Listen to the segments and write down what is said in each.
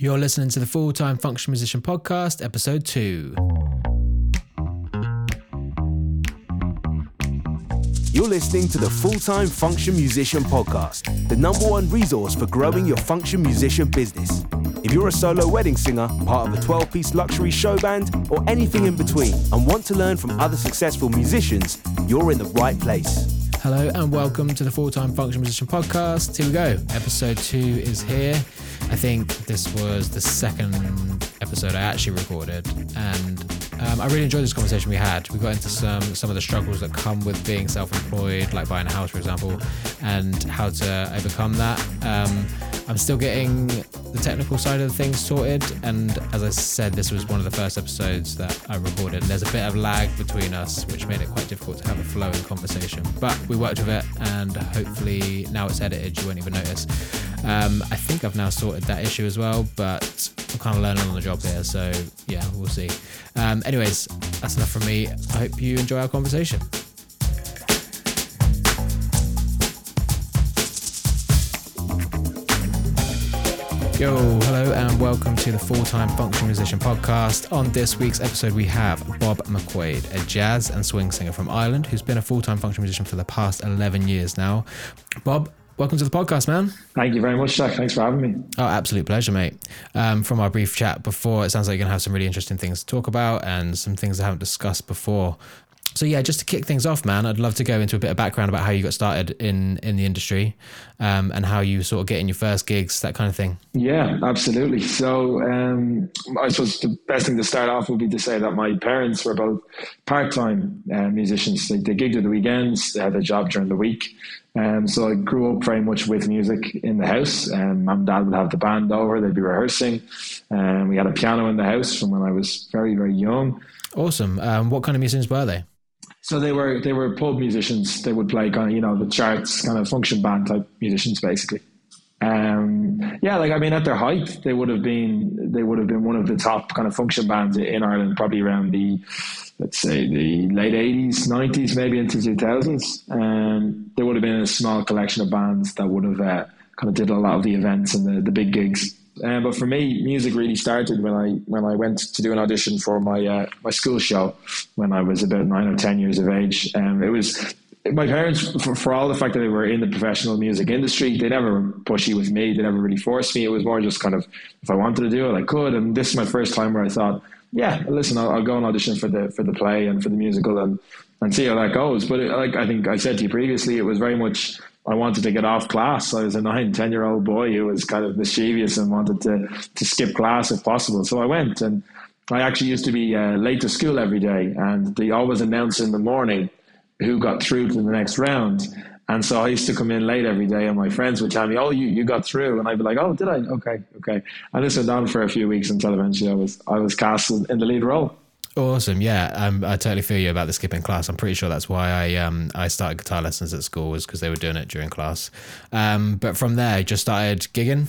You're listening to the Full Time Function Musician Podcast, episode two. You're listening to the Full Time Function Musician Podcast, the number one resource for growing your function musician business. If you're a solo wedding singer, part of a 12 piece luxury show band, or anything in between, and want to learn from other successful musicians, you're in the right place. Hello and welcome to the Full Time Function Musician Podcast. Here we go. Episode two is here. I think this was the second episode I actually recorded, and um, I really enjoyed this conversation we had. We got into some some of the struggles that come with being self-employed, like buying a house, for example, and how to overcome that. Um, I'm still getting the technical side of things sorted, and as I said, this was one of the first episodes that I recorded. There's a bit of lag between us, which made it quite difficult to have a flowing conversation, but we worked with it, and hopefully now it's edited, you won't even notice. Um, I think I've now sorted that issue as well, but I'm kind of learning on the job here, so yeah, we'll see. Um, anyways, that's enough from me. I hope you enjoy our conversation. Yo, hello, and welcome to the Full Time Function Musician podcast. On this week's episode, we have Bob McQuaid, a jazz and swing singer from Ireland who's been a full time function musician for the past 11 years now. Bob, welcome to the podcast, man. Thank you very much, Jack. Thanks for having me. Oh, absolute pleasure, mate. Um, from our brief chat before, it sounds like you're going to have some really interesting things to talk about and some things I haven't discussed before. So yeah, just to kick things off, man, I'd love to go into a bit of background about how you got started in in the industry, um, and how you sort of get in your first gigs, that kind of thing. Yeah, absolutely. So um, I suppose the best thing to start off would be to say that my parents were both part time uh, musicians. They, they gigged at the weekends. They had a job during the week. Um, so I grew up very much with music in the house. Um, Mum and dad would have the band over, they'd be rehearsing. Um, we had a piano in the house from when I was very, very young. Awesome. Um, what kind of musicians were they? So they were they were pub musicians. They would play kind of you know the charts, kind of function band type musicians, basically. Um, yeah, like I mean, at their height, they would have been they would have been one of the top kind of function bands in Ireland, probably around the let's say the late eighties, nineties, maybe into two thousands. Um, there would have been a small collection of bands that would have uh, kind of did a lot of the events and the, the big gigs. Um, but for me, music really started when I when I went to do an audition for my uh, my school show when I was about nine or ten years of age. Um, it was my parents, for, for all the fact that they were in the professional music industry, they never pushy with me. They never really forced me. It was more just kind of if I wanted to do it, I could. And this is my first time where I thought, yeah, listen, I'll, I'll go and audition for the for the play and for the musical and and see how that goes. But it, like I think I said to you previously, it was very much I wanted to get off class. I was a nine, ten year old boy who was kind of mischievous and wanted to, to skip class if possible. So I went and I actually used to be uh, late to school every day and they always announce in the morning who got through to the next round. And so I used to come in late every day and my friends would tell me, oh, you, you got through. And I'd be like, oh, did I? Okay, okay. And this went on for a few weeks until eventually I was, I was cast in the lead role. Awesome, yeah. Um, I totally feel you about the skipping class. I'm pretty sure that's why I um, I started guitar lessons at school was because they were doing it during class. Um, but from there, just started gigging.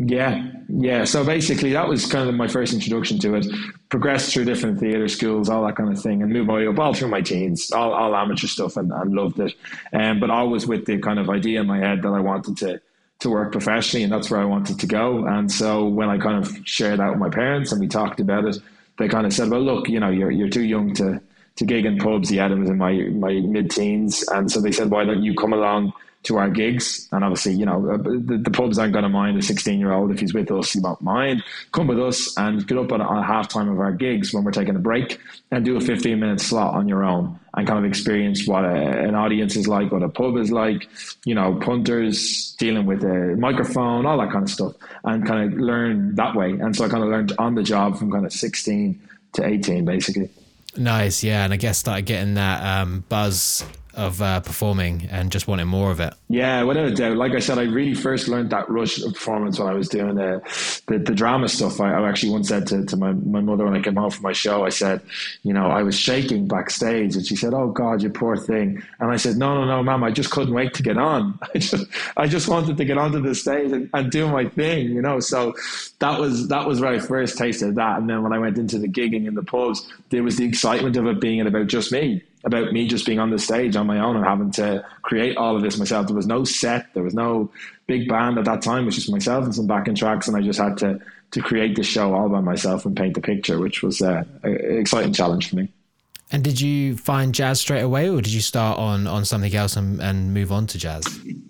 Yeah, yeah. So basically, that was kind of my first introduction to it. Progressed through different theatre schools, all that kind of thing, and moved my up all through my teens, all, all amateur stuff, and, and loved it. Um, but always with the kind of idea in my head that I wanted to to work professionally, and that's where I wanted to go. And so when I kind of shared that with my parents and we talked about it, they kind of said, "Well, look, you know, you're you're too young to to gig in pubs." Yeah, I was in my my mid teens, and so they said, "Why don't you come along to our gigs?" And obviously, you know, uh, the, the pubs aren't going to mind a sixteen year old if he's with us. He won't mind. Come with us and get up at a half time of our gigs when we're taking a break and do a fifteen minute slot on your own and kind of experience what a, an audience is like, what a pub is like. You know, punters dealing with a microphone, all that kind of stuff, and kind of learn that way. And so I kind of learned on the job from kind of 16 to 18, basically. Nice, yeah, and I guess started getting that um, buzz of uh, performing and just wanting more of it. Yeah, without a doubt. Like I said, I really first learned that rush of performance when I was doing the the, the drama stuff. I, I, actually once said to, to my, my mother when I came home from my show, I said, you know, I was shaking backstage, and she said, "Oh God, you poor thing." And I said, "No, no, no, Mom, I just couldn't wait to get on. I just I just wanted to get onto the stage and, and do my thing, you know." So that was that was where I first tasted that, and then when I went into the gigging in the pubs, there was the excitement of it being about just me about me just being on the stage on my own and having to create all of this myself. There was no set, there was no big band at that time. It was just myself and some backing tracks, and I just had to to create the show all by myself and paint the picture, which was uh, an exciting challenge for me. And did you find jazz straight away, or did you start on on something else and, and move on to jazz?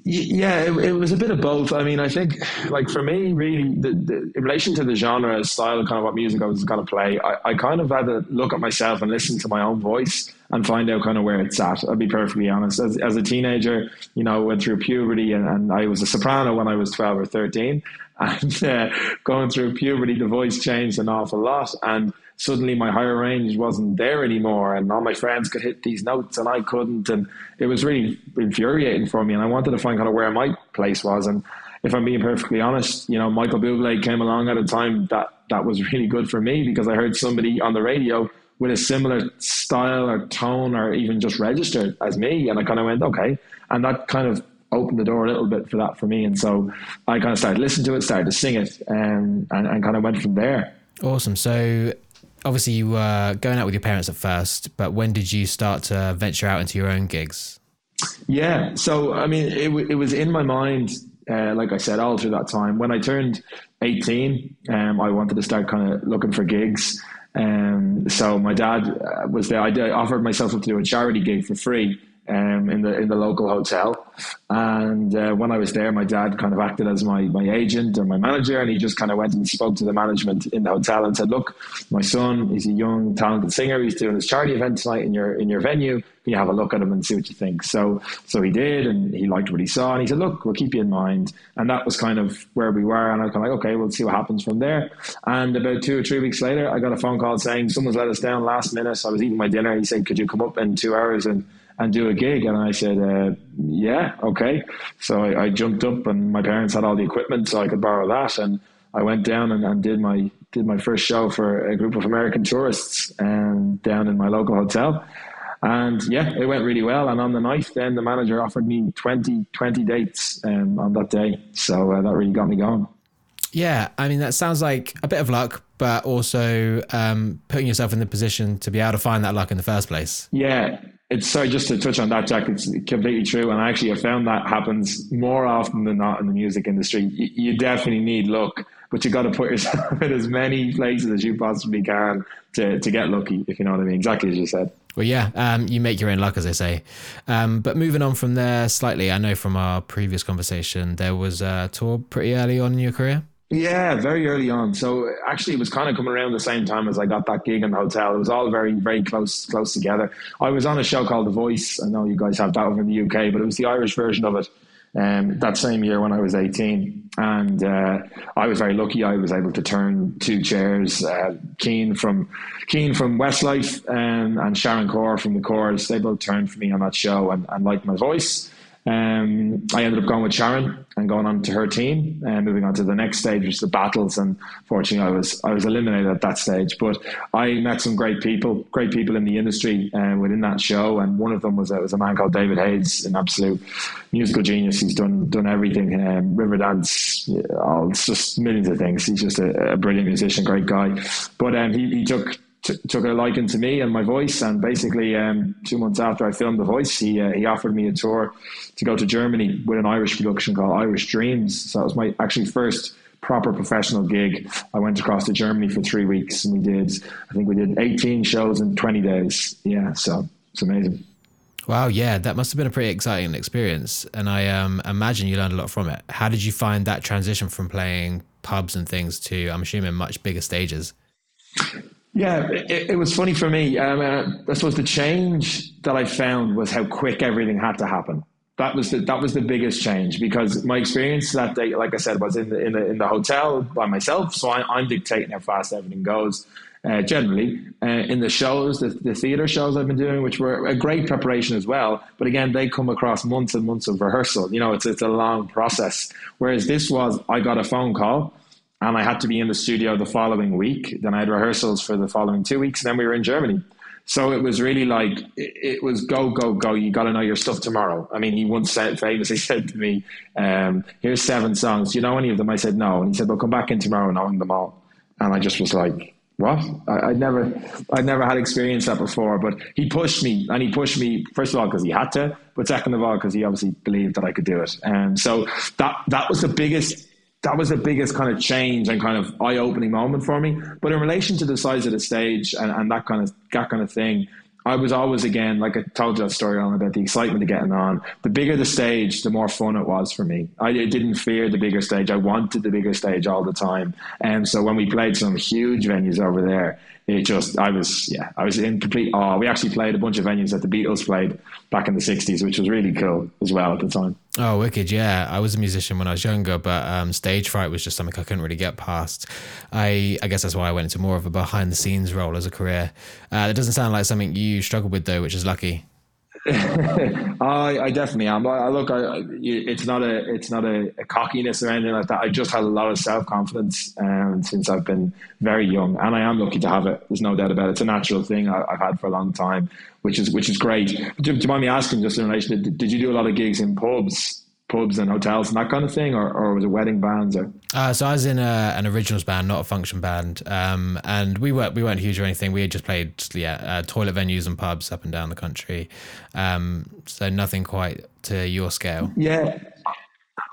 Yeah, it, it, was a bit of both. I mean, I think, like for me, really, the, the, in relation to the genre, style, kind of what music I was going to play, I, I kind of had to look at myself and listen to my own voice and find out kind of where it's at. I'll be perfectly honest. As, as a teenager, you know, I went through puberty and, and I was a soprano when I was 12 or 13. And uh, going through puberty, the voice changed an awful lot. And suddenly my higher range wasn't there anymore and all my friends could hit these notes and I couldn't and it was really infuriating for me and I wanted to find kind of where my place was and if I'm being perfectly honest, you know, Michael Bublé came along at a time that that was really good for me because I heard somebody on the radio with a similar style or tone or even just registered as me and I kind of went okay and that kind of opened the door a little bit for that for me and so I kind of started listening to it started to sing it um, and, and kind of went from there. Awesome. So obviously you were going out with your parents at first, but when did you start to venture out into your own gigs? Yeah, so I mean, it, it was in my mind, uh, like I said, all through that time. When I turned 18, um, I wanted to start kind of looking for gigs. Um, so my dad uh, was there. I offered myself up to do a charity gig for free um, in the in the local hotel. And uh, when I was there, my dad kind of acted as my my agent or my manager, and he just kind of went and spoke to the management in the hotel and said, "Look, my son, he's a young talented singer. He's doing his charity event tonight in your in your venue. Can you have a look at him and see what you think?" So so he did, and he liked what he saw, and he said, "Look, we'll keep you in mind." And that was kind of where we were, and I was kind of like, "Okay, we'll see what happens from there." And about two or three weeks later, I got a phone call saying someone's let us down last minute. So I was eating my dinner. He said, "Could you come up in two hours and?" And do a gig. And I said, uh, yeah, okay. So I, I, jumped up and my parents had all the equipment so I could borrow that. And I went down and, and did my did my first show for a group of American tourists um, down in my local hotel. And yeah, it went really well. And on the night, then the manager offered me 20, 20 dates um, on that day. So uh, that really got me going. Yeah, I mean, that sounds like a bit of luck, but also um, putting yourself in the position to be able to find that luck in the first place. Yeah, it's sorry just to touch on that jack it's completely true and I actually i found that happens more often than not in the music industry. You, you definitely need luck but you got to put yourself in as many places as you possibly can to, to get lucky if you know what i mean. Exactly as you said. Well yeah um, you make your own luck as they say. Um, but moving on from there slightly i know from our previous conversation there was a tour pretty early on in your career yeah, very early on. So actually, it was kind of coming around the same time as I got that gig in the hotel. It was all very, very close, close together. I was on a show called The Voice. I know you guys have that over in the UK, but it was the Irish version of it. Um, that same year when I was 18, and uh, I was very lucky. I was able to turn two chairs. Uh, Kian from Kian from Westlife um, and Sharon Corr from the Corrs. They both turned for me on that show and, and liked my voice. Um, I ended up going with Sharon and going on to her team and moving on to the next stage, which is the battles. And fortunately, I was I was eliminated at that stage. But I met some great people, great people in the industry uh, within that show. And one of them was, uh, was a man called David Hayes, an absolute musical genius. He's done done everything, um, Riverdance, all, it's just millions of things. He's just a, a brilliant musician, great guy. But um, he, he took t- took a liking to me and my voice. And basically, um, two months after I filmed The Voice, he uh, he offered me a tour to go to Germany with an Irish production called Irish Dreams. So it was my actually first proper professional gig. I went across to Germany for three weeks, and we did I think we did 18 shows in 20 days. Yeah, so it's amazing. Wow, yeah, that must have been a pretty exciting experience, and I um, imagine you learned a lot from it. How did you find that transition from playing pubs and things to, I'm assuming, much bigger stages? Yeah, it, it, was funny for me. Um, uh, I suppose the change that I found was how quick everything had to happen. That was the, that was the biggest change because my experience that day, like I said, was in the in the, in the hotel by myself. So I, am dictating how fast everything goes. Uh, generally, uh, in the shows, the, the theater shows I've been doing, which were a great preparation as well. But again, they come across months and months of rehearsal. You know, it's it's a long process. Whereas this was, I got a phone call and I had to be in the studio the following week. Then I had rehearsals for the following two weeks, then we were in Germany. So it was really like it, was go go go. You got to know your stuff tomorrow. I mean, he once said famously said to me, um, "Here's seven songs. Do you know any of them?" I said no, and he said, "Well, come back in tomorrow knowing them all." And I just was like, "What?" I, would never, I'd never had experience that before. But he pushed me, and he pushed me first of all because he had to, but second of all because he obviously believed that I could do it. And so that that was the biggest that was the biggest kind of change and kind of eye opening moment for me. But in relation to the size of the stage and, and that kind of that kind of thing, I was always again like I told you that story on about the excitement of getting on. The bigger the stage, the more fun it was for me. I didn't fear the bigger stage. I wanted the bigger stage all the time. And so when we played some huge venues over there, it just I was yeah I was in complete awe. We actually played a bunch of venues that the Beatles played back in the '60s, which was really cool as well at the time. Oh, wicked! Yeah, I was a musician when I was younger, but um, stage fright was just something I couldn't really get past. I I guess that's why I went into more of a behind the scenes role as a career. Uh, that doesn't sound like something you struggled with though, which is lucky. I, I definitely am. I, look, I, it's not a it's not a, a, cockiness or anything like that. I just had a lot of self confidence um, since I've been very young, and I am lucky to have it. There's no doubt about it. It's a natural thing I, have had for a long time, which is which is great. Do, do you mind me asking, just in relation, to, did you do a lot of gigs in pubs? Pubs and hotels and that kind of thing, or, or was it wedding bands? Or? Uh, so I was in a, an originals band, not a function band, um, and we weren't we weren't huge or anything. We had just played yeah uh, toilet venues and pubs up and down the country, um, so nothing quite to your scale. Yeah.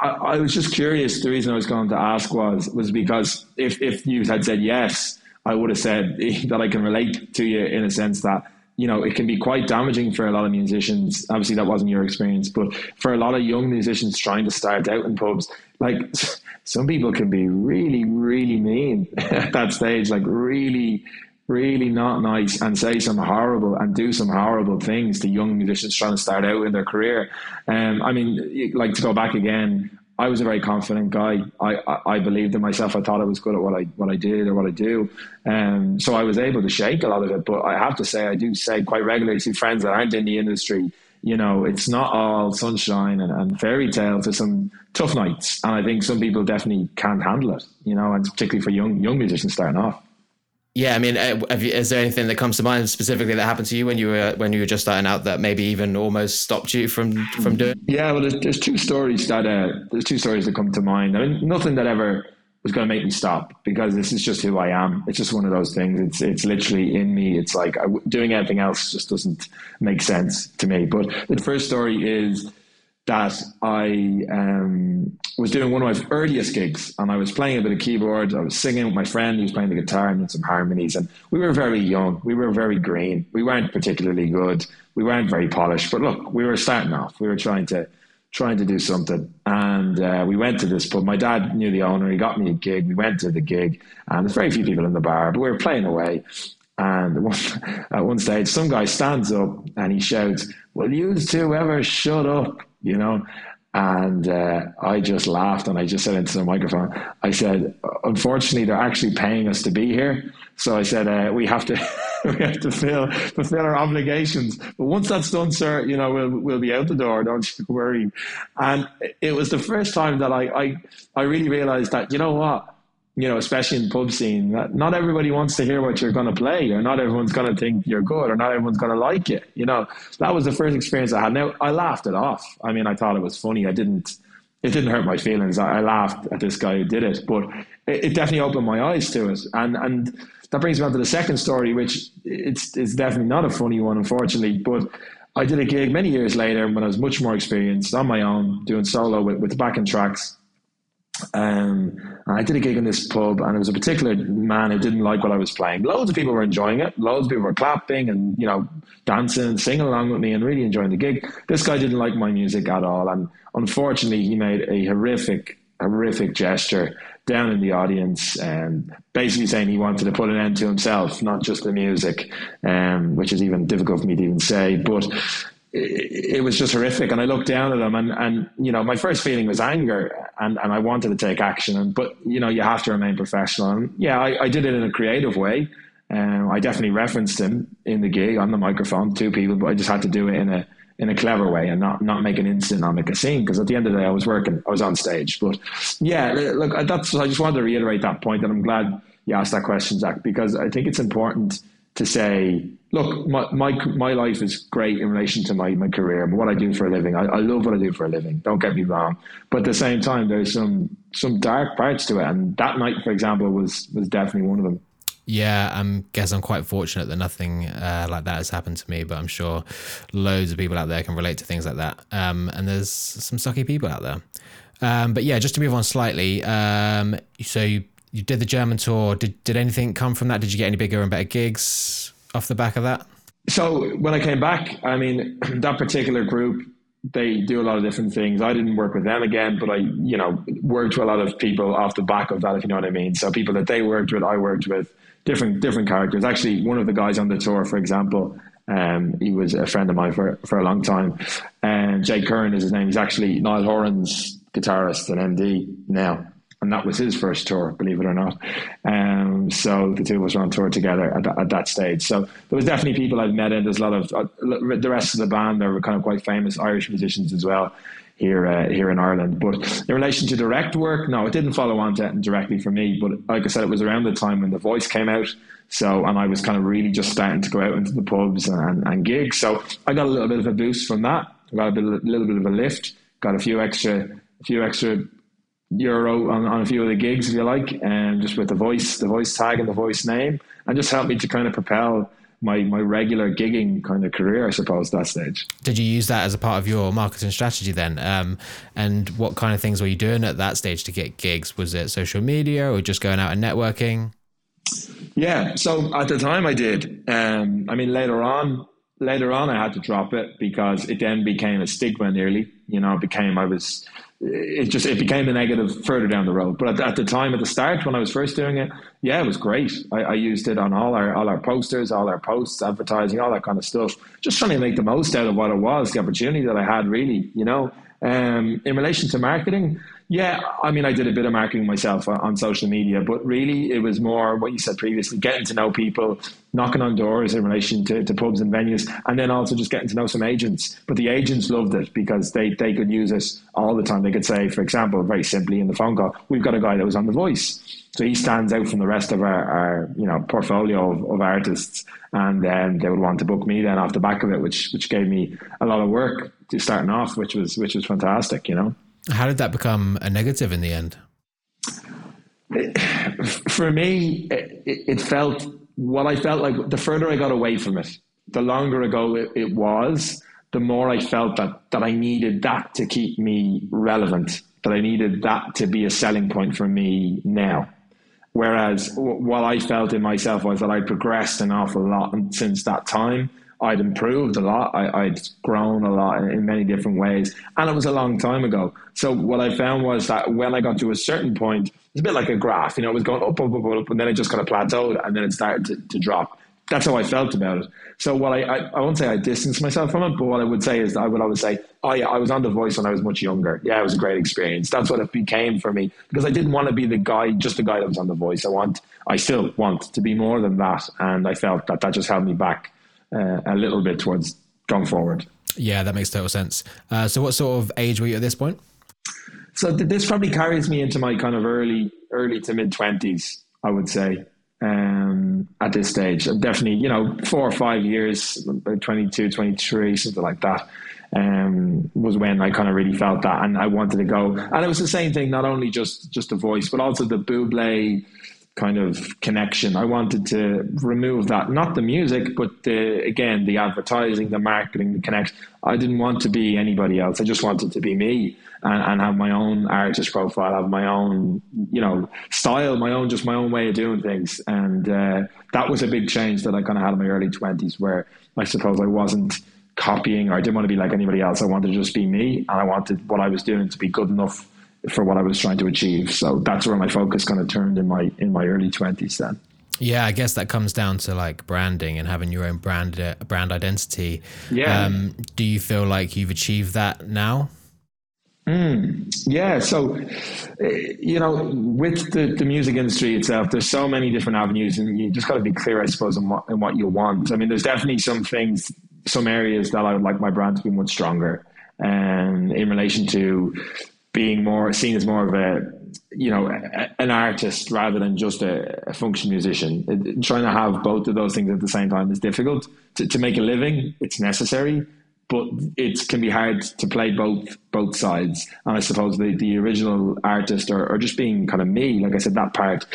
I, I was just curious. The reason I was going to ask was was because if, if you had said yes, I would have said that I can relate to you in a sense that you know, it can be quite damaging for a lot of musicians. Obviously, that wasn't your experience, but for a lot of young musicians trying to start out in pubs, like some people can be really, really mean at that stage, like really, really not nice and say some horrible and do some horrible things to young musicians trying to start out in their career. Um, I mean, like to go back again, I was a very confident guy. I, I, I, believed in myself. I thought I was good at what I what I did or what I do. Um, so I was able to shake a lot of it. But I have to say, I do say quite regularly to friends that aren't in the industry, you know, it's not all sunshine and, and fairy tales. There's some tough nights, and I think some people definitely can't handle it. You know, and particularly for young young musicians starting off. Yeah, I mean, uh, you, is there anything that comes to mind specifically that happened to you when you were when you were just starting out that maybe even almost stopped you from from doing? Yeah, well, there's, there's two stories that uh, there's two stories that come to mind. I mean, nothing that ever was going to make me stop because this is just who I am. It's just one of those things. It's it's literally in me. It's like I, doing anything else just doesn't make sense to me. But the first story is that I um, was doing one of my earliest gigs and I was playing a bit of keyboard. I was singing with my friend, he was playing the guitar and some harmonies. And we were very young, we were very green, we weren't particularly good, we weren't very polished. But look, we were starting off, we were trying to trying to do something. And uh, we went to this pub. My dad knew the owner, he got me a gig. We went to the gig, and there's very few people in the bar, but we were playing away. And at one stage, some guy stands up and he shouts, Will you two ever shut up? You know. And uh, I just laughed and I just said into the microphone, I said, unfortunately, they're actually paying us to be here. So I said, uh, we have to, we have to fill, fulfill our obligations. But once that's done, sir, you know, we'll, we'll be out the door. Don't you worry. And it was the first time that I, I, I really realized that, you know what? You know, especially in pub scene, not everybody wants to hear what you're going to play, or not everyone's going to think you're good, or not everyone's going to like it. You know, that was the first experience I had. Now I laughed it off. I mean, I thought it was funny. I didn't. It didn't hurt my feelings. I, I laughed at this guy who did it, but it, it, definitely opened my eyes to it. And and that brings me on to the second story, which it's it's definitely not a funny one, unfortunately, but. I did a gig many years later when I was much more experienced on my own, doing solo with, with backing tracks um, I did a gig in this pub, and it was a particular man who didn't like what I was playing. Loads of people were enjoying it. Loads of people were clapping and you know dancing, singing along with me, and really enjoying the gig. This guy didn't like my music at all, and unfortunately, he made a horrific, horrific gesture down in the audience, and basically saying he wanted to put an end to himself, not just the music, um, which is even difficult for me to even say, but it, was just horrific. And I looked down at him and, and, you know, my first feeling was anger and, and I wanted to take action. And, but, you know, you have to remain professional. And yeah, I, I did it in a creative way. Um, I definitely referenced him in the gig on the microphone, two people, but I just had to do it in a, in a clever way and not, not make an incident not make a scene. Because at the end of the day, I was working, I was on stage. But yeah, look, that's, I just wanted to reiterate that point and I'm glad you asked that question, Jack, because I think it's important to say, look, my, my, my life is great in relation to my, my career and what I do for a living. I, I love what I do for a living. Don't get me wrong. But at the same time, there's some, some dark parts to it. And that night, for example, was, was definitely one of them. Yeah, I guess I'm quite fortunate that nothing uh, like that has happened to me, but I'm sure loads of people out there can relate to things like that. Um, and there's some sucky people out there. Um, but yeah, just to move on slightly. Um, so you, you did the German tour. Did did anything come from that? Did you get any bigger and better gigs off the back of that? So when I came back, I mean, that particular group, they do a lot of different things. I didn't work with them again, but I, you know, worked with a lot of people off the back of that, if you know what I mean. So people that they worked with, I worked with different different characters. Actually, one of the guys on the tour, for example, um, he was a friend of mine for for a long time. And Jay Kern is his name. He's actually Niall Horan's guitarist and MD now and that was his first tour, believe it or not. Um, so the two of us were on tour together at, that, at that stage. So there was definitely people I've met in. There's a lot of uh, the rest of the band. Were kind of quite famous Irish musicians as well here uh, here in Ireland. But in relation to direct work, no, it didn't follow on to directly for me. But like I said, it was around the time when The Voice came out. So, and I was kind of really just starting to go out into the pubs and, and gigs. So I got a little bit of a boost from that. I got a, bit, a little bit of a lift. Got a few extra, a few extra euro on, on a few of the gigs, if you like, and just with the voice, the voice tag and the voice name, and just helped me to kind of propel my my regular gigging kind of career, I suppose, that stage. Did you use that as a part of your marketing strategy then? Um, and what kind of things were you doing at that stage to get gigs? Was it social media or just going out and networking? Yeah, so at the time I did. Um, I mean, later on, later on I had to drop it because it then became a stigma nearly. You know, it became I was it just it became a negative further down the road. But at, at, the time, at the start, when I was first doing it, yeah, it was great. I, I, used it on all our all our posters, all our posts, advertising, all that kind of stuff. Just trying to make the most out of what it was, the opportunity that I had, really. You know, um, in relation to marketing, yeah, I mean, I did a bit of marketing myself on social media, but really it was more what you said previously getting to know people, knocking on doors in relation to, to pubs and venues, and then also just getting to know some agents. But the agents loved it because they, they could use it all the time. They could say, for example, very simply in the phone call, we've got a guy that was on The Voice. So he stands out from the rest of our, our you know portfolio of, of artists, and then they would want to book me then off the back of it, which which gave me a lot of work starting off, which was which was fantastic, you know. How did that become a negative in the end? For me, it, it felt what I felt like the further I got away from it, the longer ago it, it was, the more I felt that that I needed that to keep me relevant, that I needed that to be a selling point for me now. Whereas what I felt in myself was that I'd progressed an awful lot since that time I'd improved a lot. I, would grown a lot in many different ways. And it was a long time ago. So what I found was that when I got to a certain point, it's a bit like a graph, you know, it was going up, up, up, up, and then it just kind of plateaued and then it started to, to drop. That's how I felt about it. So what I, I, I won't say I distanced myself from it, but what I would say is that I would always say, oh yeah, I was on The Voice when I was much younger. Yeah, it was a great experience. That's what it became for me because I didn't want to be the guy, just the guy that was on The Voice. I want, I still want to be more than that. And I felt that that just held me back uh, a little bit towards going forward. Yeah, that makes total sense. Uh, so, what sort of age were you at this point? So th- this probably carries me into my kind of early, early to mid twenties, I would say. Um, at this stage, definitely, you know, four or five years, 22, 23, something like that. Um, was when I kind of really felt that, and I wanted to go. And it was the same thing, not only just just the voice, but also the Buble kind of connection. I wanted to remove that, not the music, but the again the advertising, the marketing, the connection. I didn't want to be anybody else. I just wanted to be me and, and have my own artist profile, have my own you know style, my own just my own way of doing things. And uh, that was a big change that I kind of had in my early twenties, where I suppose I wasn't copying or I didn't want to be like anybody else. I wanted to just be me, and I wanted what I was doing to be good enough for what I was trying to achieve. So that's where my focus kind of turned in my in my early twenties then. Yeah, I guess that comes down to like branding and having your own brand uh, brand identity. Yeah. Um, do you feel like you've achieved that now? Mm, yeah. So, eh, you know, with the, the music industry itself, there's so many different avenues, and you just got to be clear, I suppose, in what, in what you want. I mean, there's definitely some things, some areas that I would like my brand to be much stronger, and in relation to being more seen as more of a you know an artist rather than just a, a function musician. Trying to have both of those things at the same time is difficult. To, to make a living it's necessary but it can be hard to play both both sides. And i suppose the, the original artist or, or just being kind of me like i said that part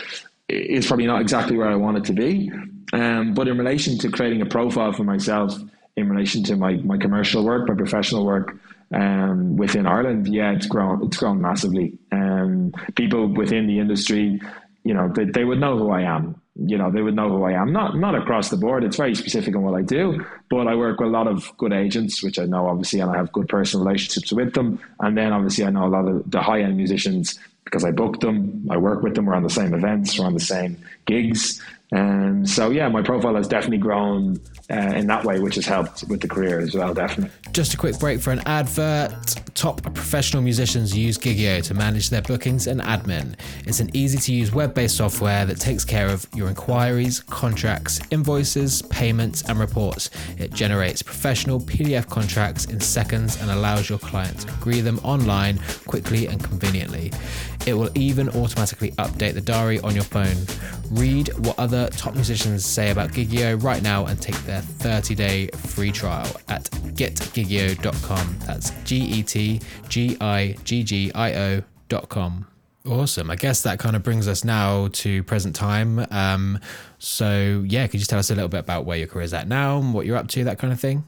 is probably not exactly where i want it to be. Um, but in relation to creating a profile for myself in relation to my, my commercial work my professional work um, within Ireland, yeah, it's grown. It's grown massively. Um, people within the industry, you know, they, they would know who I am. You know, they would know who I am. Not not across the board. It's very specific on what I do. But I work with a lot of good agents, which I know obviously, and I have good personal relationships with them. And then obviously, I know a lot of the high end musicians because I book them. I work with them. We're on the same events. We're on the same gigs. And so, yeah, my profile has definitely grown uh, in that way, which has helped with the career as well, definitely. Just a quick break for an advert. Top professional musicians use Gigio to manage their bookings and admin. It's an easy to use web based software that takes care of your inquiries, contracts, invoices, payments, and reports. It generates professional PDF contracts in seconds and allows your client to agree them online quickly and conveniently. It will even automatically update the diary on your phone. Read what other top musicians say about Gigio right now and take their 30 day free trial at getgigio.com. That's G E T G I G G I O.com. Awesome. I guess that kind of brings us now to present time. Um, so, yeah, could you tell us a little bit about where your career is at now and what you're up to, that kind of thing?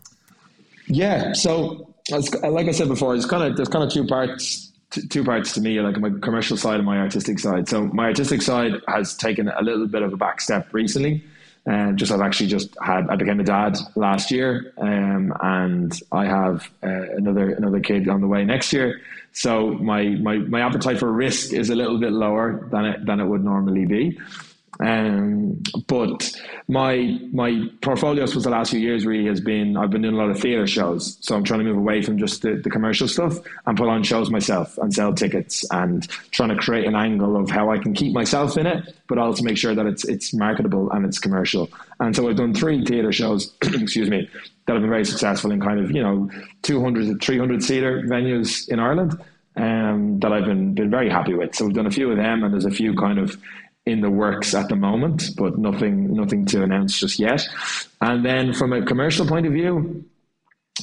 Yeah. So, like I said before, it's kind of there's kind of two parts two parts to me, like my commercial side and my artistic side. So my artistic side has taken a little bit of a back step recently. And just I've actually just had I became a dad last year, um, and I have uh, another another kid on the way next year. So my, my my appetite for risk is a little bit lower than it than it would normally be. Um, but my my portfolio for the last few years really has been I've been doing a lot of theatre shows, so I'm trying to move away from just the, the commercial stuff and put on shows myself and sell tickets and trying to create an angle of how I can keep myself in it, but also make sure that it's it's marketable and it's commercial. And so I've done three theatre shows, excuse me, that have been very successful in kind of you know 200 to 300 seater venues in Ireland. Um, that I've been been very happy with. So we've done a few of them, and there's a few kind of in the works at the moment, but nothing nothing to announce just yet. And then from a commercial point of view,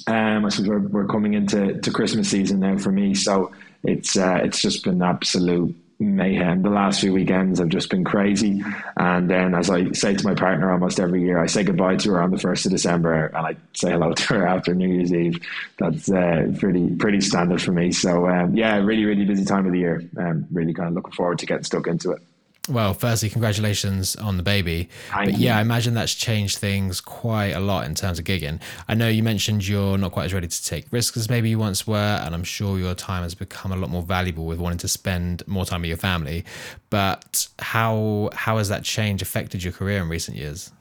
um, I suppose we're, we're coming into to Christmas season now for me, so it's uh, it's just been absolute mayhem. The last few weekends have just been crazy. And then, as I say to my partner almost every year, I say goodbye to her on the first of December, and I say hello to her after New Year's Eve. That's uh, pretty pretty standard for me. So um, yeah, really really busy time of the year. Um, really kind of looking forward to getting stuck into it. Well, firstly, congratulations on the baby. Thank but yeah, I imagine that's changed things quite a lot in terms of gigging. I know you mentioned you're not quite as ready to take risks as maybe you once were, and I'm sure your time has become a lot more valuable with wanting to spend more time with your family. But how how has that change affected your career in recent years?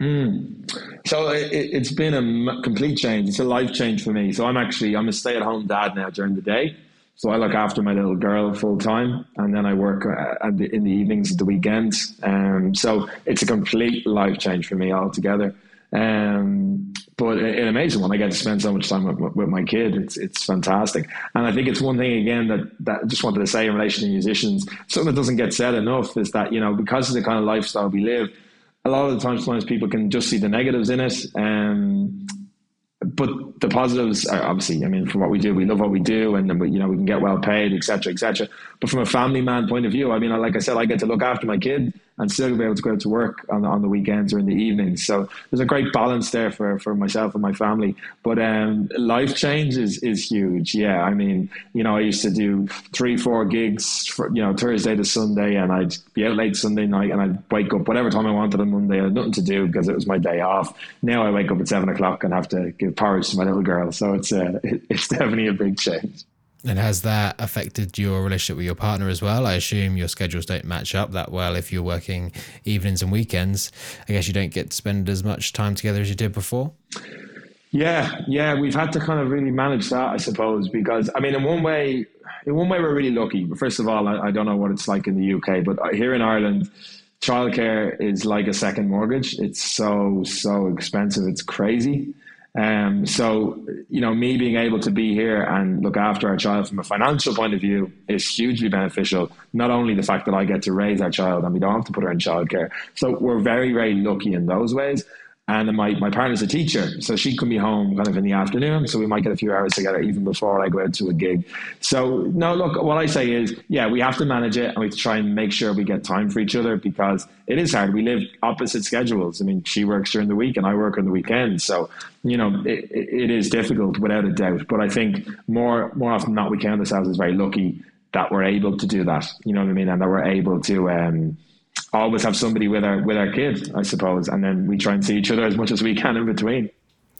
Mm. So it, has been a complete change. It's a life change for me. So I'm actually I'm a stay at home dad now during the day. So I look after my little girl full time, and then I work uh, the, in the evenings, at the weekends. Um, so it's a complete life change for me altogether. Um, but an amazing one. I get to spend so much time with, with, my kid. It's it's fantastic, and I think it's one thing again that that I just wanted to say in relation to musicians. Something that doesn't get said enough is that you know because of the kind of lifestyle we live, a lot of the times, sometimes people can just see the negatives in it. Um, but the positives are obviously, I mean, from what we do, we love what we do, and you know we can get well paid, etc., etc. But from a family man point of view, I mean, like I said, I get to look after my kid and still be able to go out to work on the, on the weekends or in the evenings. So there's a great balance there for, for myself and my family. But um, life change is, is huge. Yeah, I mean, you know, I used to do three, four gigs, for, you know, Thursday to Sunday, and I'd be out late Sunday night, and I'd wake up whatever time I wanted on Monday. I had nothing to do because it was my day off. Now I wake up at seven o'clock and have to give porridge to my little girl. So it's uh, it's definitely a big change. And has that affected your relationship with your partner as well? I assume your schedules don't match up that well if you're working evenings and weekends. I guess you don't get to spend as much time together as you did before. Yeah, yeah, we've had to kind of really manage that, I suppose, because I mean, in one way, in one way, we're really lucky. First of all, I, I don't know what it's like in the UK, but here in Ireland, childcare is like a second mortgage. It's so so expensive. It's crazy. Um, so, you know, me being able to be here and look after our child from a financial point of view is hugely beneficial. Not only the fact that I get to raise our child and we don't have to put her in childcare. So we're very, very lucky in those ways. And my, my partner's a teacher, so she can be home kind of in the afternoon. So we might get a few hours together even before I go out to a gig. So, no, look, what I say is, yeah, we have to manage it and we have to try and make sure we get time for each other because it is hard. We live opposite schedules. I mean, she works during the week and I work on the weekend. So, you know, it, it is difficult without a doubt. But I think more, more often than not, we count ourselves as very lucky that we're able to do that. You know what I mean? And that we're able to, um, always have somebody with our with our kid, I suppose, and then we try and see each other as much as we can in between.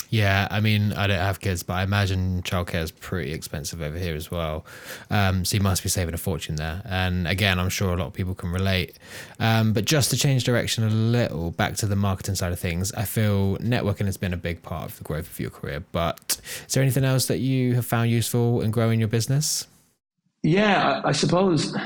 Yeah, I mean, I don't have kids, but I imagine childcare is pretty expensive over here as well. Um, so you must be saving a fortune there. And again, I'm sure a lot of people can relate. Um, but just to change direction a little, back to the marketing side of things, I feel networking has been a big part of the growth of your career. But is there anything else that you have found useful in growing your business? Yeah, I, I suppose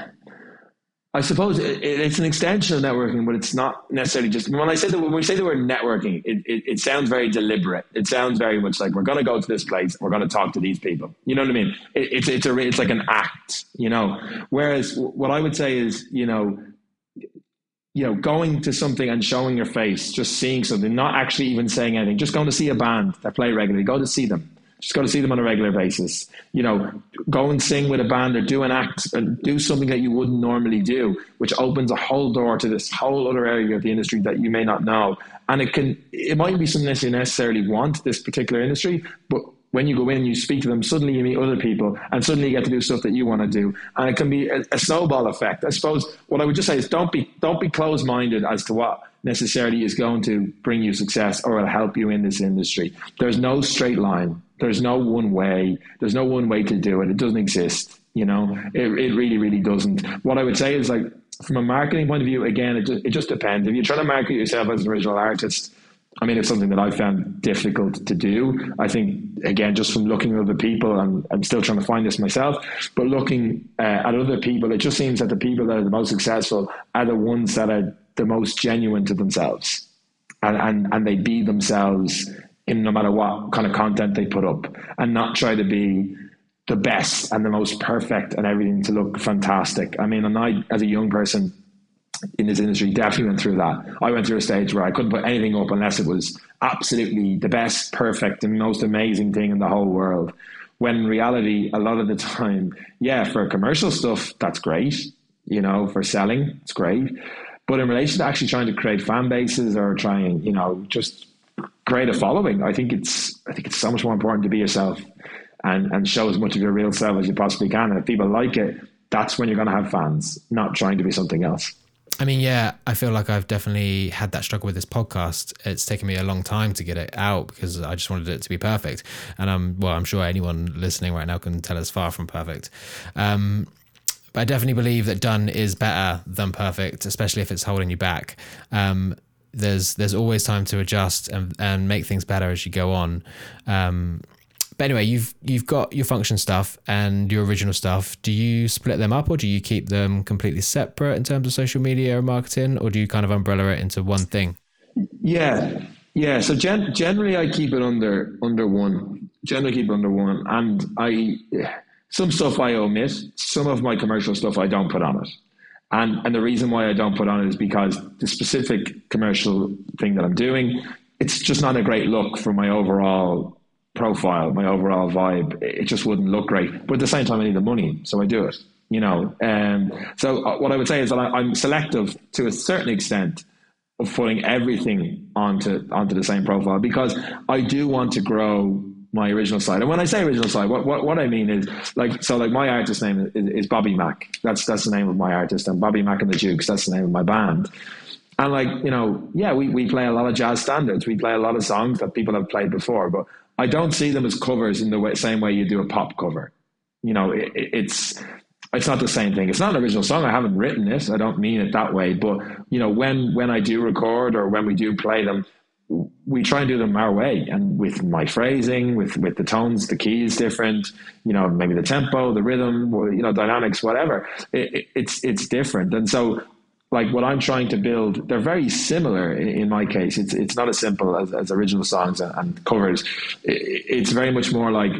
I suppose it, it's an extension of networking, but it's not necessarily just. When I say that, when we say the word networking, it, it, it sounds very deliberate. It sounds very much like we're going to go to this place, we're going to talk to these people. You know what I mean? It, it's it's a it's like an act. You know. Whereas what I would say is, you know, you know, going to something and showing your face, just seeing something, not actually even saying anything, just going to see a band that play regularly, go to see them just go to see them on a regular basis. You know, go and sing with a band or do an act and do something that you wouldn't normally do, which opens a whole door to this whole other area of the industry that you may not know. And it can, it might be something that you necessarily want this particular industry, but when you go in, and you speak to them, suddenly you meet other people, and suddenly you get to do stuff that you want to do, and it can be a, a snowball effect. I suppose what I would just say is don't be don't be closed minded as to what necessarily is going to bring you success or will help you in this industry. There's no straight line. There's no one way. There's no one way to do it. It doesn't exist. You know, it, it really, really doesn't. What I would say is like, from a marketing point of view, again, it just, it just depends. If you're trying to market yourself as an original artist, I mean, it's something that I found difficult to do. I think, again, just from looking at other people, and I'm still trying to find this myself, but looking uh, at other people, it just seems that the people that are the most successful are the ones that are the most genuine to themselves. And, and, and they be themselves in no matter what kind of content they put up and not try to be the best and the most perfect and everything to look fantastic. I mean, and I, as a young person in this industry, definitely went through that. I went through a stage where I couldn't put anything up unless it was absolutely the best, perfect, and most amazing thing in the whole world. When in reality, a lot of the time, yeah, for commercial stuff, that's great. You know, for selling, it's great. But in relation to actually trying to create fan bases or trying, you know, just create a following. I think it's I think it's so much more important to be yourself and and show as much of your real self as you possibly can. And if people like it, that's when you're going to have fans, not trying to be something else. I mean, yeah, I feel like I've definitely had that struggle with this podcast. It's taken me a long time to get it out because I just wanted it to be perfect. And I'm, well, I'm sure anyone listening right now can tell us far from perfect. Um, but I definitely believe that done is better than perfect, especially if it's holding you back. Um, there's there's always time to adjust and, and make things better as you go on. Um, but anyway, you've you've got your function stuff and your original stuff. Do you split them up, or do you keep them completely separate in terms of social media or marketing, or do you kind of umbrella it into one thing? Yeah, yeah. So gen- generally, I keep it under under one. Generally, keep it under one, and I some stuff I omit. Some of my commercial stuff I don't put on it. And and the reason why I don't put on it is because the specific commercial thing that I'm doing, it's just not a great look for my overall profile, my overall vibe. It just wouldn't look great. But at the same time, I need the money, so I do it. You know, um, so uh, what I would say is that I, I'm selective to a certain extent of putting everything onto onto the same profile because I do want to grow my original side. And when I say original side, what, what, what I mean is like so like my artist name is, is, Bobby Mack. That's that's the name of my artist, and Bobby Mack and the Jukes. That's the name of my band. And like you know, yeah, we we play a lot of jazz standards. We play a lot of songs that people have played before, but I don't see them as covers in the way, same way you do a pop cover. You know, it, it's it's not the same thing. It's not an original song. I haven't written it. I don't mean it that way. But you know, when when I do record or when we do play them, we try and do them our way and with my phrasing with with the tones the keys different you know maybe the tempo the rhythm you know dynamics whatever. It, it, it's it's different. And so like what i'm trying to build they're very similar in, in my case. It's it's not as simple as, as original songs and, and covers. It, it's very much more like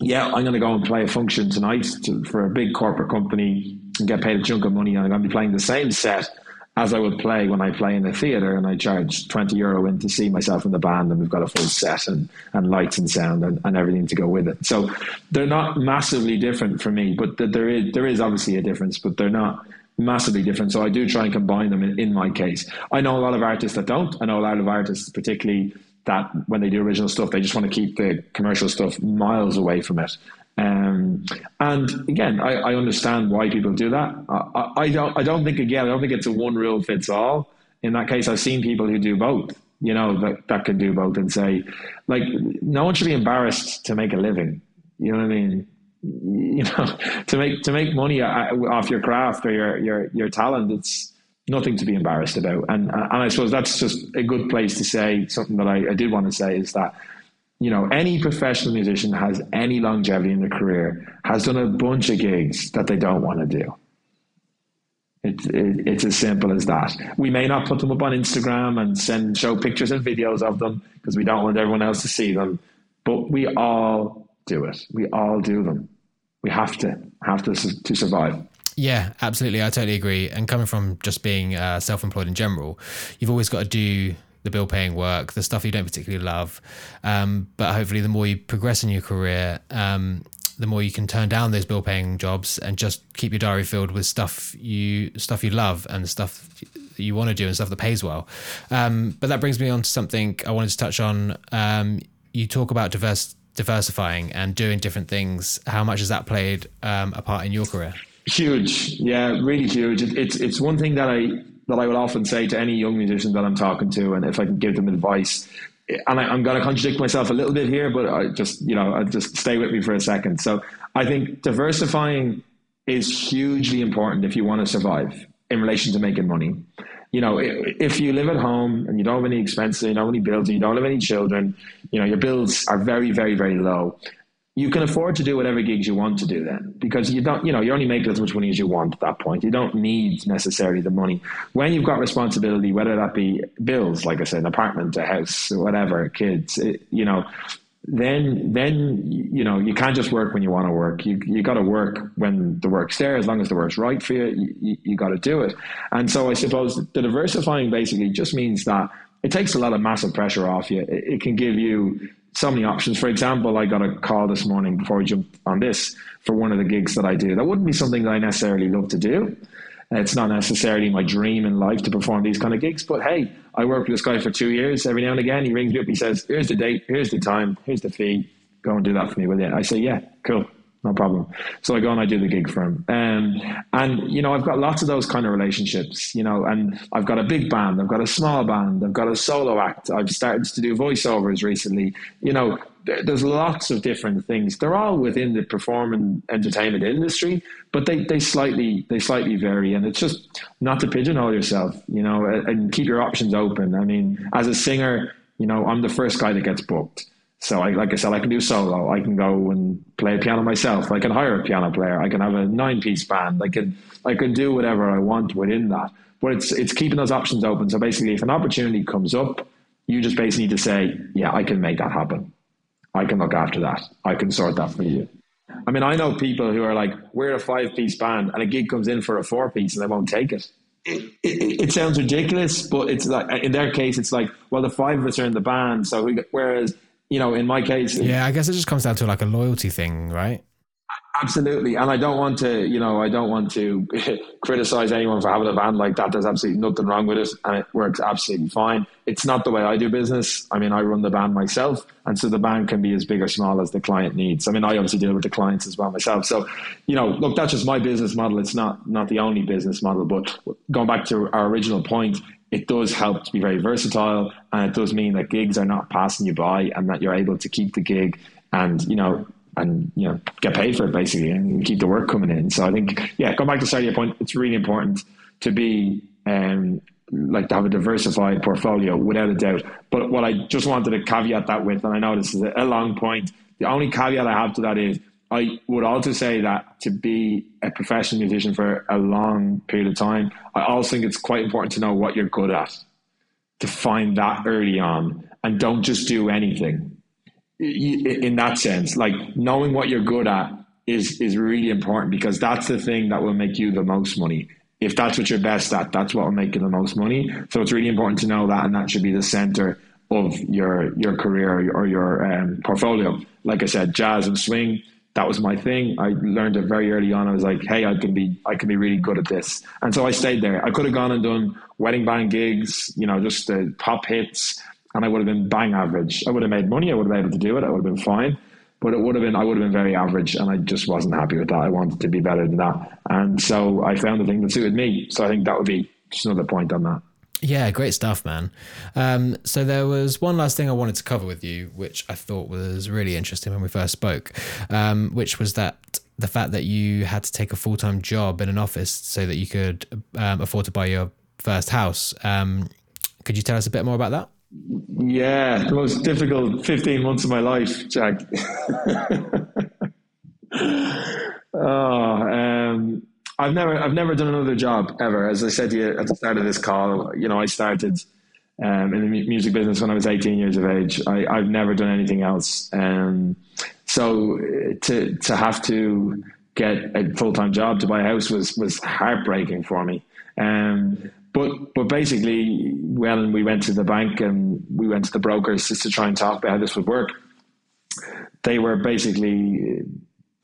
yeah i'm going to go and play a function tonight to, for a big corporate company and get paid a chunk of money and i'm going to be playing the same set as I would play when I play in the theatre and I charge 20 euro in to see myself in the band and we've got a full set and, and lights and sound and, and everything to go with it. So they're not massively different for me, but there is, there is obviously a difference, but they're not massively different. So I do try and combine them in, in my case. I know a lot of artists that don't. I know a lot of artists, particularly that when they do original stuff, they just want to keep the commercial stuff miles away from it. Um, and again, I, I, understand why people do that. I, I, don't. I don't think again. I don't think it's a one rule fits all. In that case, I've seen people who do both. You know that that can do both and say, like, no one should be embarrassed to make a living. You know what I mean? You know, to make to make money off your craft or your your your talent, it's nothing to be embarrassed about. And and I suppose that's just a good place to say something that I, I did want to say is that you know, any professional musician has any longevity in their career has done a bunch of gigs that they don't want to do. It's, it, it's as simple as that. We may not put them up on Instagram and send show pictures and videos of them because we don't want everyone else to see them, but we all do it. We all do them. We have to have to to survive. Yeah, absolutely. I totally agree. And coming from just being uh, self-employed in general, you've always got to do the bill paying work, the stuff you don't particularly love. Um, but hopefully, the more you progress in your career, um, the more you can turn down those bill paying jobs and just keep your diary filled with stuff you stuff you love and stuff you want to do and stuff that pays well. Um, but that brings me on to something I wanted to touch on. Um, you talk about diverse diversifying and doing different things. How much has that played um, a part in your career? Huge, yeah, really huge. It, it's it's one thing that I that I would often say to any young musician that I'm talking to, and if I can give them advice, and I, am going to contradict myself a little bit here, but I just you know, I just stay with me for a second. So I think diversifying is hugely important if you want to survive in relation to making money. You know, if you live at home and you don't have any expenses, you don't have any bills, you don't have any children, you know, your bills are very, very, very low you can afford to do whatever gigs you want to do then because you don't you know you're only making as much money as you want at that point. You don't need necessarily the money. When you've got responsibility whether that be bills like i said an apartment a house whatever kids it, you know then then you know you can't just work when you want to work. You you got to work when the work's there. As long as the work's right for you you, you, you got to do it. And so i suppose the diversifying basically just means that it takes a lot of massive pressure off you. It, it, can give you so many options. For example, I got a call this morning before I jumped on this for one of the gigs that I do. That wouldn't be something that I necessarily love to do. It's not necessarily my dream in life to perform these kind of gigs, but hey, I worked with this guy for two years. Every now and again, he rings me up. He says, "Here's the date. Here's the time. Here's the fee. Go and do that for me, will you?" I say, "Yeah, cool." No problem. So I go and I do the gig for him. Um, and, you know, I've got lots of those kind of relationships, you know, and I've got a big band, I've got a small band, I've got a solo act, I've started to do voiceovers recently. You know, there's lots of different things. They're all within the performing entertainment industry, but they, they slightly they slightly vary. And it's just not to pigeonhole yourself, you know, and keep your options open. I mean, as a singer, you know, I'm the first guy that gets booked. So, I, like I said, I can do solo. I can go and play piano myself. I can hire a piano player. I can have a nine-piece band. I can I can do whatever I want within that. But it's it's keeping those options open. So basically, if an opportunity comes up, you just basically need to say, "Yeah, I can make that happen. I can look after that. I can sort that for you." I mean, I know people who are like, "We're a five-piece band," and a gig comes in for a four-piece, and they won't take it. It, it, it, sounds ridiculous, but it's like in their case, it's like, well, the five of us are in the band, so we, whereas you know, in my case, yeah, I guess it just comes down to like a loyalty thing, right? Absolutely, and I don't want to, you know, I don't want to criticize anyone for having a band like that. There's absolutely nothing wrong with it, and it works absolutely fine. It's not the way I do business. I mean, I run the band myself, and so the band can be as big or small as the client needs. I mean, I obviously deal with the clients as well myself. So, you know, look, that's just my business model. It's not not the only business model, but going back to our original point, it does help to be very versatile and it does mean that gigs are not passing you by and that you're able to keep the gig and you know and you know get paid for it basically and keep the work coming in. So i think yeah going back to start your point it's really important to be um, like to have a diversified portfolio without a doubt. But what i just wanted to caveat that with and i know this is a long point the only caveat i have to that is I would also say that to be a professional musician for a long period of time, I also think it's quite important to know what you're good at, to find that early on, and don't just do anything. In that sense, like knowing what you're good at is is really important because that's the thing that will make you the most money. if that's what you're best at, that's what will make you the most money. So it's really important to know that, and that should be the center of your your career or your, um, portfolio. Like I said, jazz and swing. That was my thing. I learned it very early on. I was like, "Hey, I can be, I can be really good at this," and so I stayed there. I could have gone and done wedding band gigs, you know, just the pop hits, and I would have been bang average. I would have made money. I would have been able to do it. I would have been fine but it would have been I would have been very average, and I just wasn't happy with that. I wanted to be better than that, and so I found the thing that suited me. So I think that would be just another point on that. Yeah, great stuff, man. Um, so there was one last thing I wanted to cover with you, which I thought was really interesting when we first spoke, um, which was that the fact that you had to take a full time job in an office so that you could um, afford to buy your first house. Um, could you tell us a bit more about that? Yeah, the most difficult 15 months of my life, Jack. oh, I've never, I've never done another job ever. As I said to you at the start of this call, you know, I started um, in the music business when I was 18 years of age. I, have never done anything else. Um, so to to have to get a full time job to buy a house was was heartbreaking for me. Um, but but basically, when we went to the bank and we went to the brokers just to try and talk about how this would work, they were basically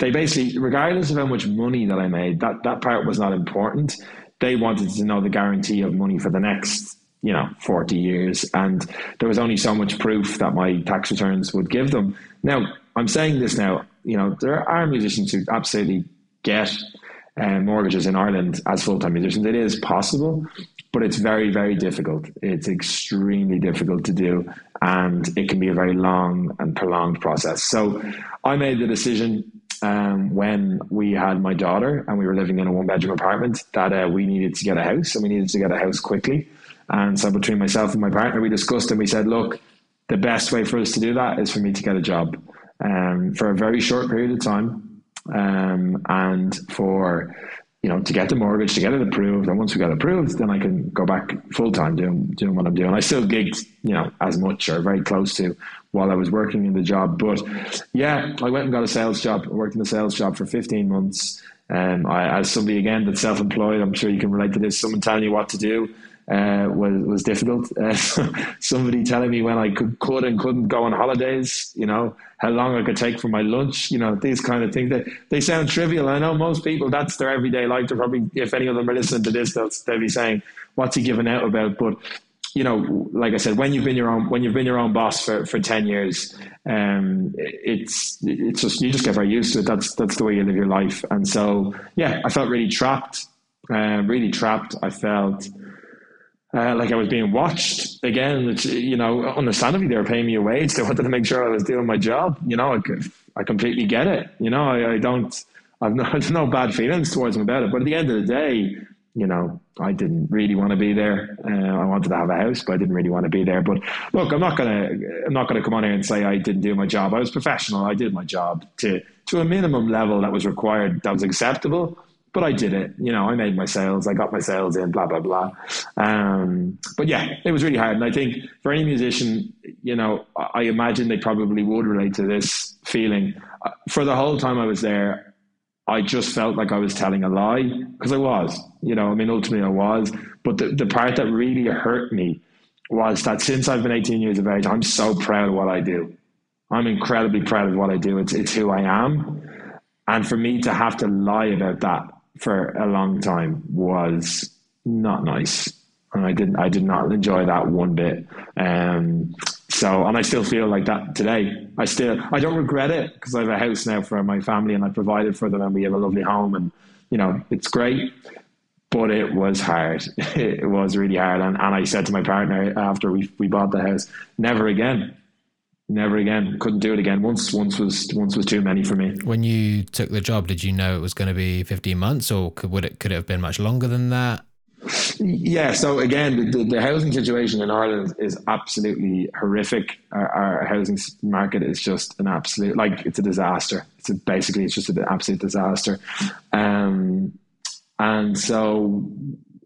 they basically, regardless of how much money that I made, that that part was not important. They wanted to know the guarantee of money for the next you know 40 years and there was only so much proof that my tax returns would give them now i'm saying this now you know there are musicians who absolutely get uh, mortgages in ireland as full-time musicians it is possible but it's very, very difficult. It's extremely difficult to do, and it can be a very long and prolonged process. So, I made the decision um, when we had my daughter and we were living in a one bedroom apartment that uh, we needed to get a house and we needed to get a house quickly. And so, between myself and my partner, we discussed and we said, look, the best way for us to do that is for me to get a job um, for a very short period of time um, and for you know, to get the mortgage, to get it approved. And once we got approved, then I can go back full time doing doing what I'm doing. I still gigged, you know, as much or very close to while I was working in the job. But yeah, I went and got a sales job. Worked in a sales job for 15 months. Um, I, as somebody again that's self-employed, I'm sure you can relate to this. Someone telling you what to do uh, was was difficult. Uh, somebody telling me when I could, could and couldn't go on holidays, you know, how long I could take for my lunch, you know, these kind of things. They, they sound trivial. I know most people, that's their everyday life. They're probably, if any of them are listening to this, they'll, they'll be saying, what's he giving out about? But, you know, like I said, when you've been your own, when you've been your own boss for, for 10 years, um, it's, it's just, you just get very used to it. That's, that's the way you live your life. And so, yeah, I felt really trapped, uh, really trapped. I felt, uh, like I was being watched again. It's, you know, understandably, they were paying me a wage. They wanted to make sure I was doing my job. You know, I, I completely get it. You know, I, I don't, I've no, no bad feelings towards them about it. But at the end of the day, you know, I didn't really want to be there. Uh, I wanted to have a house, but I didn't really want to be there. But look, I'm not gonna, I'm not gonna come on here and say I didn't do my job. I was professional. I did my job to to a minimum level that was required, that was acceptable but I did it. You know, I made my sales, I got my sales in, blah blah blah. Um, but yeah, it was really hard, and I think for any musician, you know, I imagine they probably would relate to this feeling. Uh, for the whole time I was there, I just felt like I was telling a lie because I was. You know, I mean, ultimately I was. But the the part that really hurt me was that since I've been 18 years of age, I'm so proud of what I do. I'm incredibly proud of what I do. It's it's who I am. And for me to have to lie about that for a long time was not nice. And I didn't I did not enjoy that one bit. Um, so and I still feel like that today. I still I don't regret it because I have a house now for my family and I provided for them and we have a lovely home and you know it's great. But it was hard. It was really hard. And, and I said to my partner after we, we bought the house, never again never again. Couldn't do it again. Once, once was once was too many for me. When you took the job, did you know it was going to be fifteen months, or could would it could it have been much longer than that? Yeah. So again, the, the housing situation in Ireland is absolutely horrific. Our, our, housing market is just an absolute like it's a disaster. It's a, basically it's just an absolute disaster. Um, and so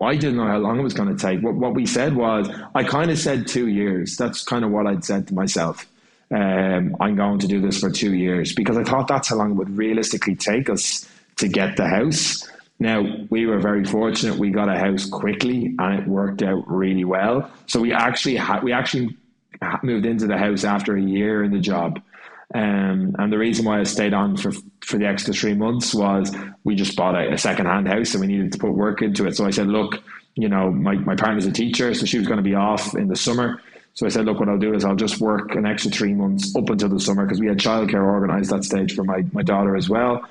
I didn't know how long it was going to take. What, what we said was, I kind of said two years. That's kind of what I'd said to myself um, I'm going to do this for two years because I thought that's how long it would realistically take us to get the house. Now we were very fortunate; we got a house quickly, and it worked out really well. So we actually had we actually moved into the house after a year in the job. Um, and the reason why I stayed on for for the extra three months was we just bought a, a second hand house and we needed to put work into it. So I said, look, you know, my, my partner's a teacher, so she was going to be off in the summer. So I said, look, what I'll do is I'll just work an extra three months up until the summer because we had childcare organised that stage for my, my daughter as well.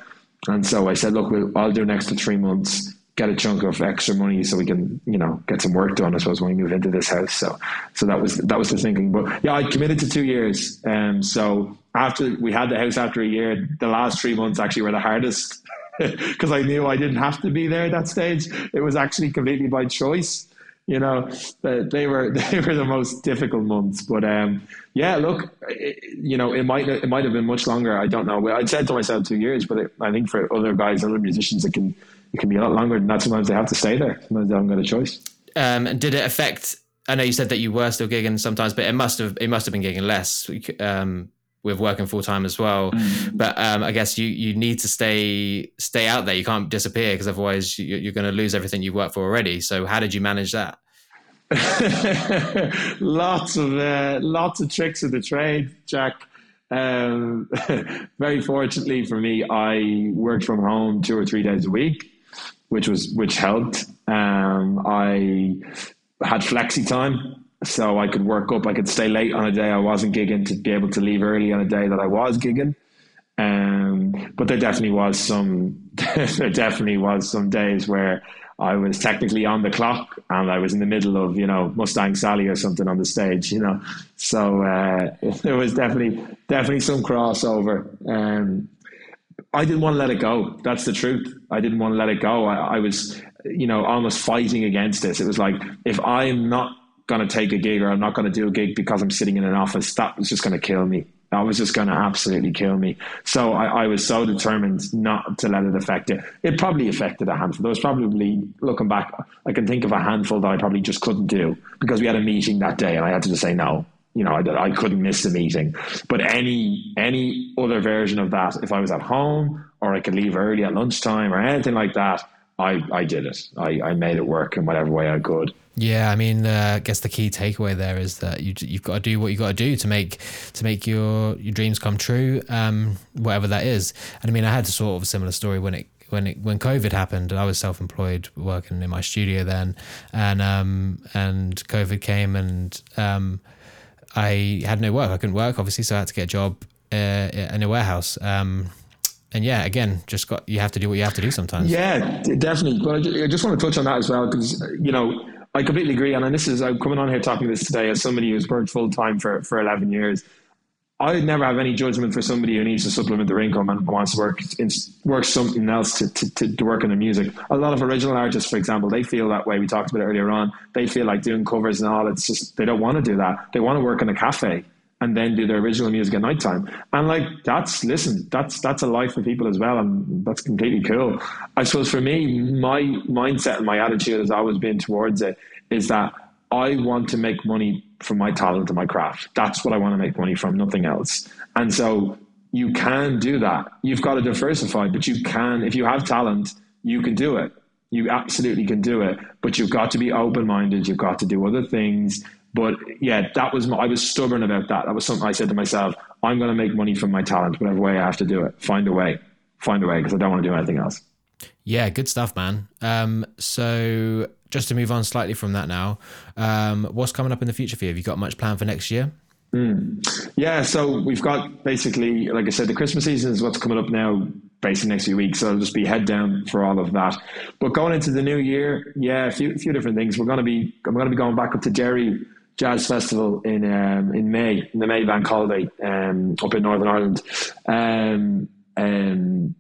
And so I said, look, we'll, I'll do an extra three months, get a chunk of extra money so we can, you know, get some work done, I suppose, when we move into this house. So, so that was, that was the thinking. But yeah, I committed to two years. Um, so after we had the house after a year, the last three months actually were the hardest because I knew I didn't have to be there at that stage. It was actually completely by choice. You know, they were they were the most difficult months. But um, yeah, look, it, you know, it might it might have been much longer. I don't know. I said to myself two years, but it, I think for other guys, other musicians, it can it can be a lot longer than that. Sometimes they have to stay there. Sometimes they haven't got a choice. Um, and did it affect? I know you said that you were still gigging sometimes, but it must have it must have been gigging less. Um, with working full time as well. Mm. But um, I guess you you need to stay stay out there. You can't disappear because otherwise you, are going to lose everything you've worked for already. So how did you manage that? lots of uh, lots of tricks of the trade, Jack. Um, very fortunately for me, I worked from home two or three days a week, which was which helped. Um, I had flexi time so I could work up. I could stay late on a day I wasn't gigging to be able to leave early on a day that I was gigging. Um, but there definitely was some. there definitely was some days where I was technically on the clock and I was in the middle of you know Mustang Sally or something on the stage. You know, so uh, there was definitely definitely some crossover. Um, I didn't want to let it go. That's the truth. I didn't want to let it go. I, I was, you know, almost fighting against this. It was like if I'm not going to take a gig or I'm not going to do a gig because I'm sitting in an office, that was just going to kill me. That was just going to absolutely kill me. So I, I, was so determined not to let it affect it. It probably affected a handful. There was probably, looking back, I can think of a handful that I probably just couldn't do because we had a meeting that day and I had to just say no. You know, I, I couldn't miss the meeting. But any any other version of that, if I was at home or I could leave early at lunchtime or anything like that, I, I did it. I, I made it work in whatever way I could. Yeah, I mean, uh, I guess the key takeaway there is that you you've got to do what you have got to do to make to make your your dreams come true, um, whatever that is. And I mean, I had a sort of a similar story when it when it when COVID happened. I was self employed, working in my studio then, and um, and COVID came, and um, I had no work. I couldn't work, obviously, so I had to get a job uh, in a warehouse. Um, and yeah, again, just got you have to do what you have to do sometimes. Yeah, definitely. But I just want to touch on that as well because you know I completely agree. And this is I'm coming on here talking this today as somebody who's worked full time for for 11 years. I would never have any judgment for somebody who needs to supplement their income and wants to work in, work something else to, to, to work in their music. A lot of original artists, for example, they feel that way. We talked about it earlier on. They feel like doing covers and all. It's just they don't want to do that. They want to work in a cafe and then do their original music at night time. And like that's listen, that's that's a life for people as well, and that's completely cool. I suppose for me, my mindset and my attitude has always been towards it is that I want to make money from my talent and my craft. That's what I want to make money from, nothing else. And so you can do that. You've got to diversify, but you can, if you have talent, you can do it. You absolutely can do it, but you've got to be open minded. You've got to do other things. But yeah, that was my, I was stubborn about that. That was something I said to myself: I'm going to make money from my talent, whatever way I have to do it. Find a way, find a way, because I don't want to do anything else. Yeah, good stuff, man. Um, so just to move on slightly from that now, um, what's coming up in the future for you? Have you got much planned for next year? Mm. Yeah, so we've got basically, like I said, the Christmas season is what's coming up now, basically next few weeks. So I'll just be head down for all of that. But going into the new year, yeah, a few, a few different things. We're gonna be, I'm gonna be going back up to Derry Jazz Festival in um, in May, in the May Bank holiday um, up in Northern Ireland. Um, um,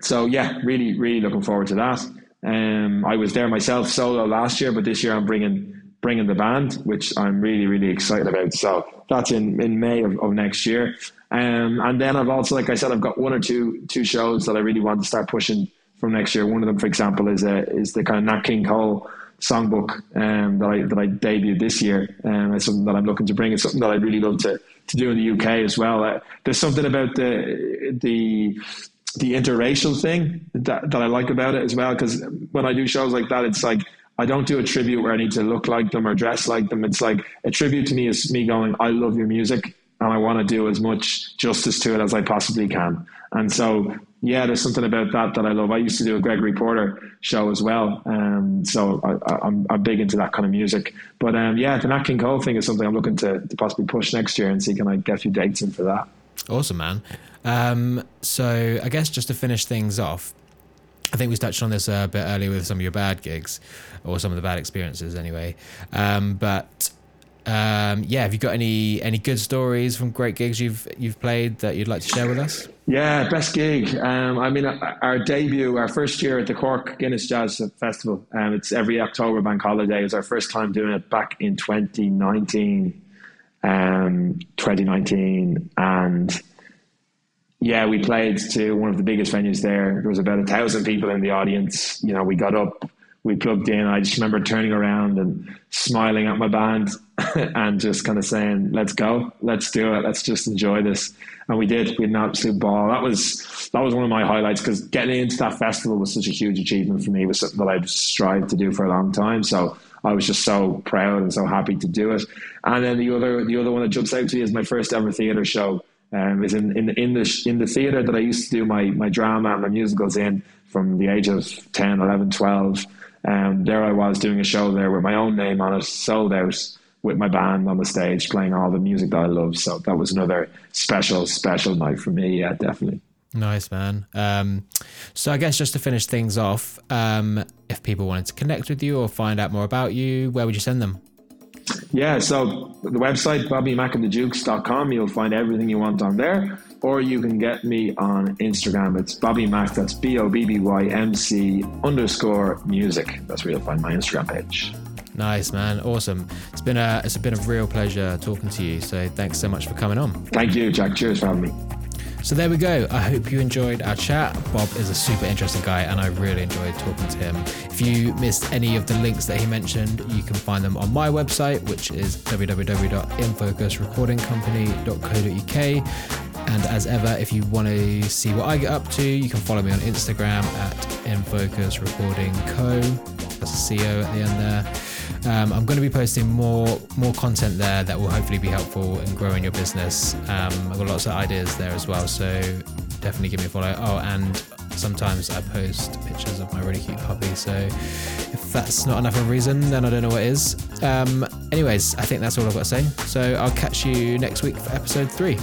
so yeah, really, really looking forward to that. Um, I was there myself solo last year, but this year I'm bringing bringing the band, which I'm really, really excited about. So that's in, in May of, of next year. Um, and then I've also, like I said, I've got one or two two shows that I really want to start pushing from next year. One of them, for example, is a, is the kind of Nat King Cole songbook um, that I that I debuted this year. Um, it's something that I'm looking to bring. It's something that I'd really love to to do in the UK as well. Uh, there's something about the the the interracial thing that, that I like about it as well. Because when I do shows like that, it's like I don't do a tribute where I need to look like them or dress like them. It's like a tribute to me is me going, I love your music and I want to do as much justice to it as I possibly can. And so, yeah, there's something about that that I love. I used to do a Gregory Porter show as well. Um, so I, am I'm big into that kind of music. But um, yeah, the Nat King Cole thing is something I'm looking to, to possibly push next year and see can I get a few dates in for that. Awesome, man. Um, so I guess just to finish things off, I think we touched on this a bit earlier with some of your bad gigs, or some of the bad experiences, anyway. Um, but um, yeah, have you got any any good stories from great gigs you've you've played that you'd like to share with us? Yeah, best gig. Um, I mean, our debut, our first year at the Cork Guinness Jazz Festival. Um, it's every October bank holiday. It was our first time doing it back in 2019. Um, 2019, and yeah, we played to one of the biggest venues there. There was about a thousand people in the audience. You know, we got up, we plugged in. I just remember turning around and smiling at my band and just kind of saying, "Let's go, let's do it, let's just enjoy this." And we did. We had an absolute ball. That was that was one of my highlights because getting into that festival was such a huge achievement for me. It was something that I've strived to do for a long time. So I was just so proud and so happy to do it. And then the other the other one that jumps out to me is my first ever theatre show um, is in, in, in the in the theatre that I used to do my, my drama and my musicals in from the age of 10, 11, 12. Um, there I was doing a show there with my own name on it, sold out with my band on the stage, playing all the music that I love. So that was another special, special night for me. Yeah, definitely. Nice, man. Um, so I guess just to finish things off, um, if people wanted to connect with you or find out more about you, where would you send them? Yeah, so the website, bobbymacandthejukes.com, you'll find everything you want on there. Or you can get me on Instagram. It's Bobby Mac, that's B O B B Y M C underscore music. That's where you'll find my Instagram page. Nice man, awesome. It's been a it's been a real pleasure talking to you. So thanks so much for coming on. Thank you, Jack. Cheers for having me. So there we go. I hope you enjoyed our chat. Bob is a super interesting guy, and I really enjoyed talking to him. If you missed any of the links that he mentioned, you can find them on my website, which is www.infocusrecordingcompany.co.uk. And as ever, if you want to see what I get up to, you can follow me on Instagram at Infocus Recording Co. That's a CO at the end there. Um, I'm going to be posting more more content there that will hopefully be helpful in growing your business. Um, I've got lots of ideas there as well, so definitely give me a follow. Oh, and sometimes I post pictures of my really cute puppy. So if that's not enough of a reason, then I don't know what is. Um, anyways, I think that's all I've got to say. So I'll catch you next week for episode three.